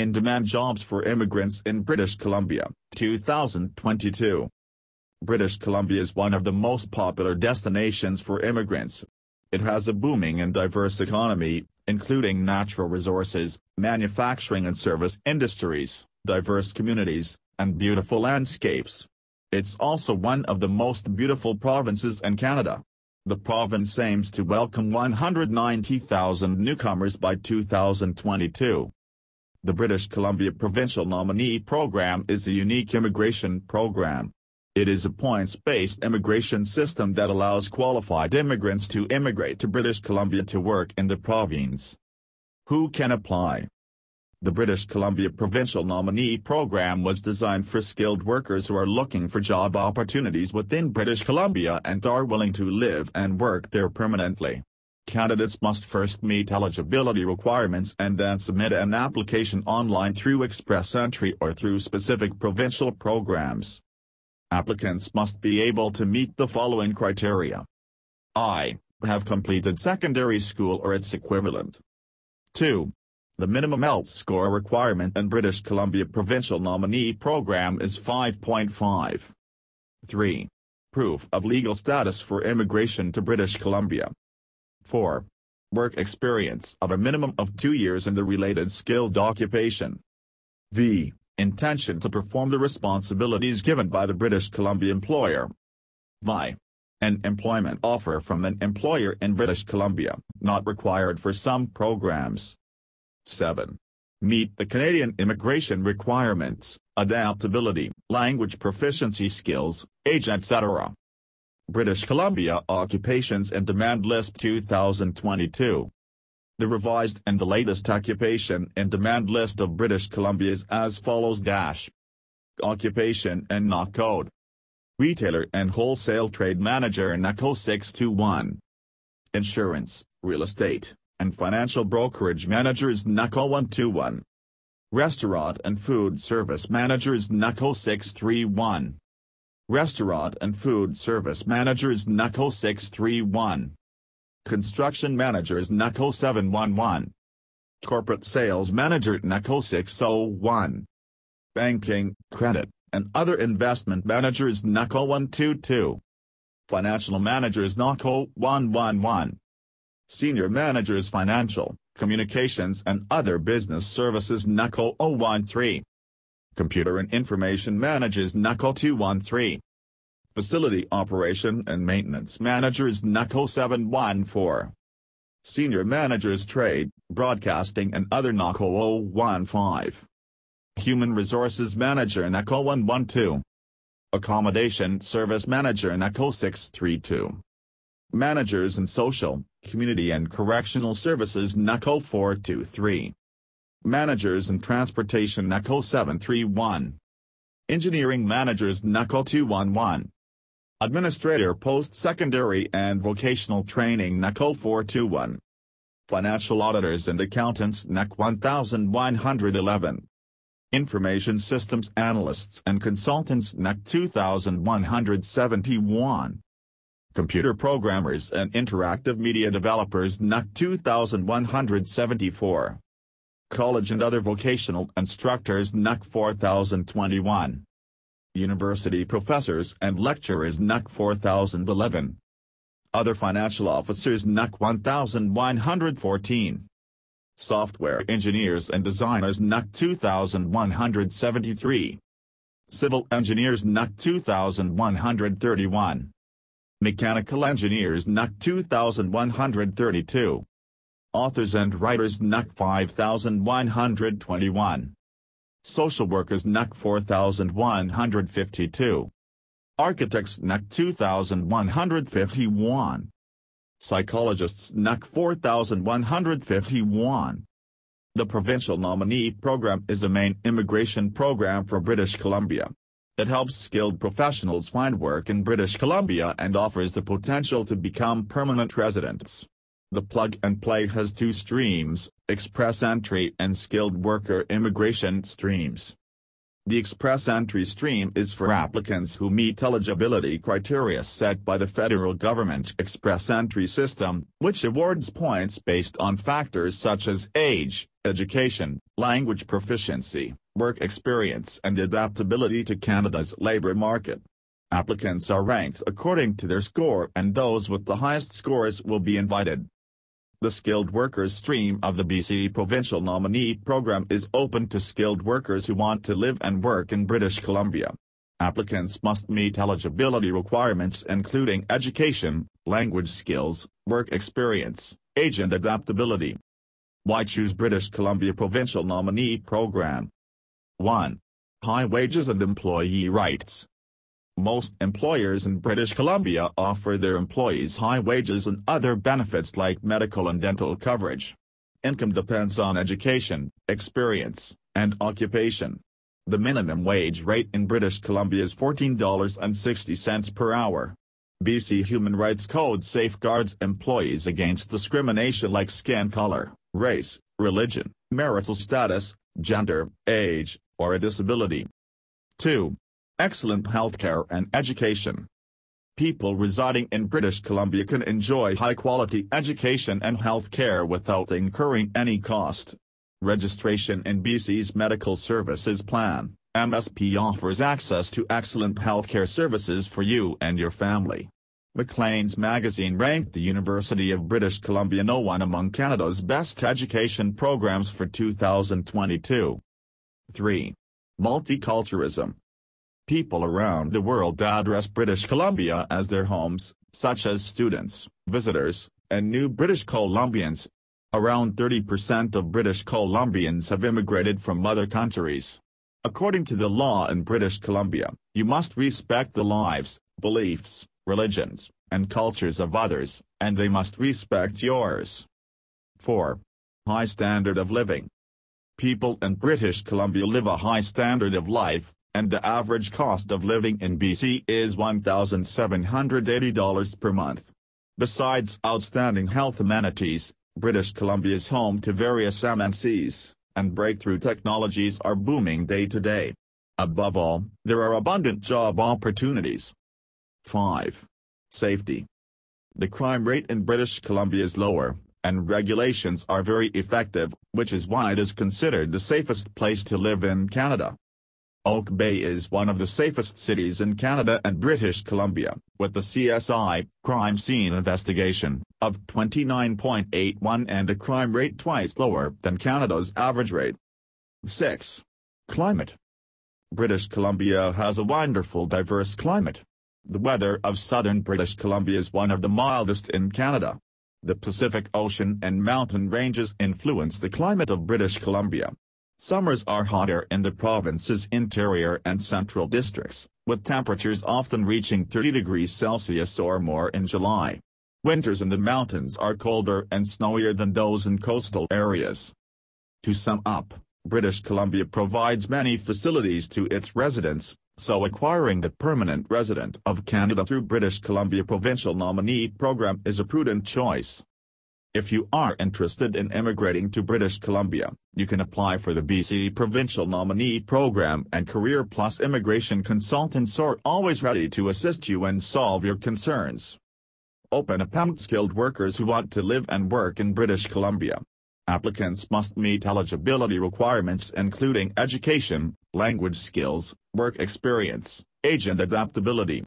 In-demand jobs for immigrants in British Columbia, 2022. British Columbia is one of the most popular destinations for immigrants. It has a booming and diverse economy, including natural resources, manufacturing and service industries, diverse communities, and beautiful landscapes. It's also one of the most beautiful provinces in Canada. The province aims to welcome 190,000 newcomers by 2022. The British Columbia Provincial Nominee Program is a unique immigration program. It is a points-based immigration system that allows qualified immigrants to immigrate to British Columbia to work in the province. Who can apply? The British Columbia Provincial Nominee Program was designed for skilled workers who are looking for job opportunities within British Columbia and are willing to live and work there permanently. Candidates must first meet eligibility requirements and then submit an application online through Express Entry or through specific provincial programs. Applicants must be able to meet the following criteria. I. Have completed secondary school or its equivalent. 2. The minimum IELTS score requirement in British Columbia Provincial Nominee Program is 5.5. 3. Proof of legal status for immigration to British Columbia. 4. Work experience of a minimum of two years in the related skilled occupation. V. Intention to perform the responsibilities given by the British Columbia employer. Vi. An employment offer from an employer in British Columbia, not required for some programs. 7. Meet the Canadian immigration requirements, adaptability, language proficiency skills, age etc. British Columbia Occupations and Demand List 2022 The revised and the latest occupation and demand list of British Columbia is as follows dash. Occupation and NOC code. Retailer and Wholesale Trade Manager NACO 621. Insurance, Real Estate, and Financial Brokerage Managers NACO 121. Restaurant and Food Service Managers NACO 631. Restaurant and Food Service Managers NACO 631. Construction Managers NACO 711. Corporate Sales Manager NACO 601. Banking, Credit, and Other Investment Managers NACO 122. Financial Managers NACO 111. Senior Managers Financial, Communications and Other Business Services NACO 013. Computer and Information Managers NACO 213. Facility Operation and Maintenance Managers NACO 714. Senior Managers Trade, Broadcasting and Other NACO 015. Human Resources Manager NACO 112. Accommodation Service Manager NACO 632. Managers in Social, Community and Correctional Services NACO 423. Managers in Transportation NACO 731. Engineering Managers NACO 211. Administrator Post-Secondary and Vocational Training NACO 421. Financial Auditors and Accountants NOC 1111. Information Systems Analysts and Consultants NOC 2171. Computer Programmers and Interactive Media Developers NOC 2174. College and Other Vocational Instructors NOC 4021. University Professors and Lecturers NOC 4011. Other Financial Officers NOC 1114. Software Engineers and Designers NOC 2173. Civil Engineers NOC 2131. Mechanical Engineers NOC 2132. Authors and Writers NOC 5121. Social Workers NOC 4152. Architects NOC 2151. Psychologists NOC 4151. The Provincial Nominee Program is the main immigration program for British Columbia. It helps skilled professionals find work in British Columbia and offers the potential to become permanent residents. The plug and play has two streams, express entry and skilled worker immigration streams. The express entry stream is for applicants who meet eligibility criteria set by the federal government's express entry system, which awards points based on factors such as age, education, language proficiency, work experience and adaptability to Canada's labour market. Applicants are ranked according to their score and those with the highest scores will be invited. The skilled workers stream of the BC Provincial Nominee Program is open to skilled workers who want to live and work in British Columbia. Applicants must meet eligibility requirements including education, language skills, work experience, age and adaptability. Why choose British Columbia Provincial Nominee Program? 1. High wages and employee rights. Most employers in British Columbia offer their employees high wages and other benefits like medical and dental coverage. Income depends on education, experience, and occupation. The minimum wage rate in British Columbia is $14.60 per hour. BC Human Rights Code safeguards employees against discrimination like skin color, race, religion, marital status, gender, age, or a disability. 2 excellent healthcare and education. People residing in British Columbia can enjoy high-quality education and health care without incurring any cost. Registration in BC's Medical Services Plan, MSP offers access to excellent healthcare services for you and your family. Maclean's magazine ranked the University of British Columbia no one among Canada's best education programs for 2022. 3. Multiculturalism people around the world address British Columbia as their homes, such as students, visitors, and new British Columbians. Around 30% of British Columbians have immigrated from other countries. According to the law in British Columbia, you must respect the lives, beliefs, religions, and cultures of others, and they must respect yours. 4. High standard of living. People in British Columbia live a high standard of life, and the average cost of living in BC is $1,780 per month. Besides outstanding health amenities, British Columbia is home to various MNCs, and breakthrough technologies are booming day to day. Above all, there are abundant job opportunities. 5. Safety. The crime rate in British Columbia is lower, and regulations are very effective, which is why it is considered the safest place to live in Canada. Oak Bay is one of the safest cities in Canada and British Columbia, with the CSI, crime scene investigation, of 29.81 and a crime rate twice lower than Canada's average rate. 6. Climate British Columbia has a wonderful diverse climate. The weather of southern British Columbia is one of the mildest in Canada. The Pacific Ocean and mountain ranges influence the climate of British Columbia, Summers are hotter in the province's interior and central districts, with temperatures often reaching 30 degrees Celsius or more in July. Winters in the mountains are colder and snowier than those in coastal areas. To sum up, British Columbia provides many facilities to its residents, so acquiring the permanent resident of Canada through British Columbia Provincial Nominee Program is a prudent choice. If you are interested in immigrating to British Columbia, you can apply for the BC Provincial Nominee Program and Career Plus immigration consultants are always ready to assist you and solve your concerns. Open appellant skilled workers who want to live and work in British Columbia. Applicants must meet eligibility requirements including education, language skills, work experience, age and adaptability.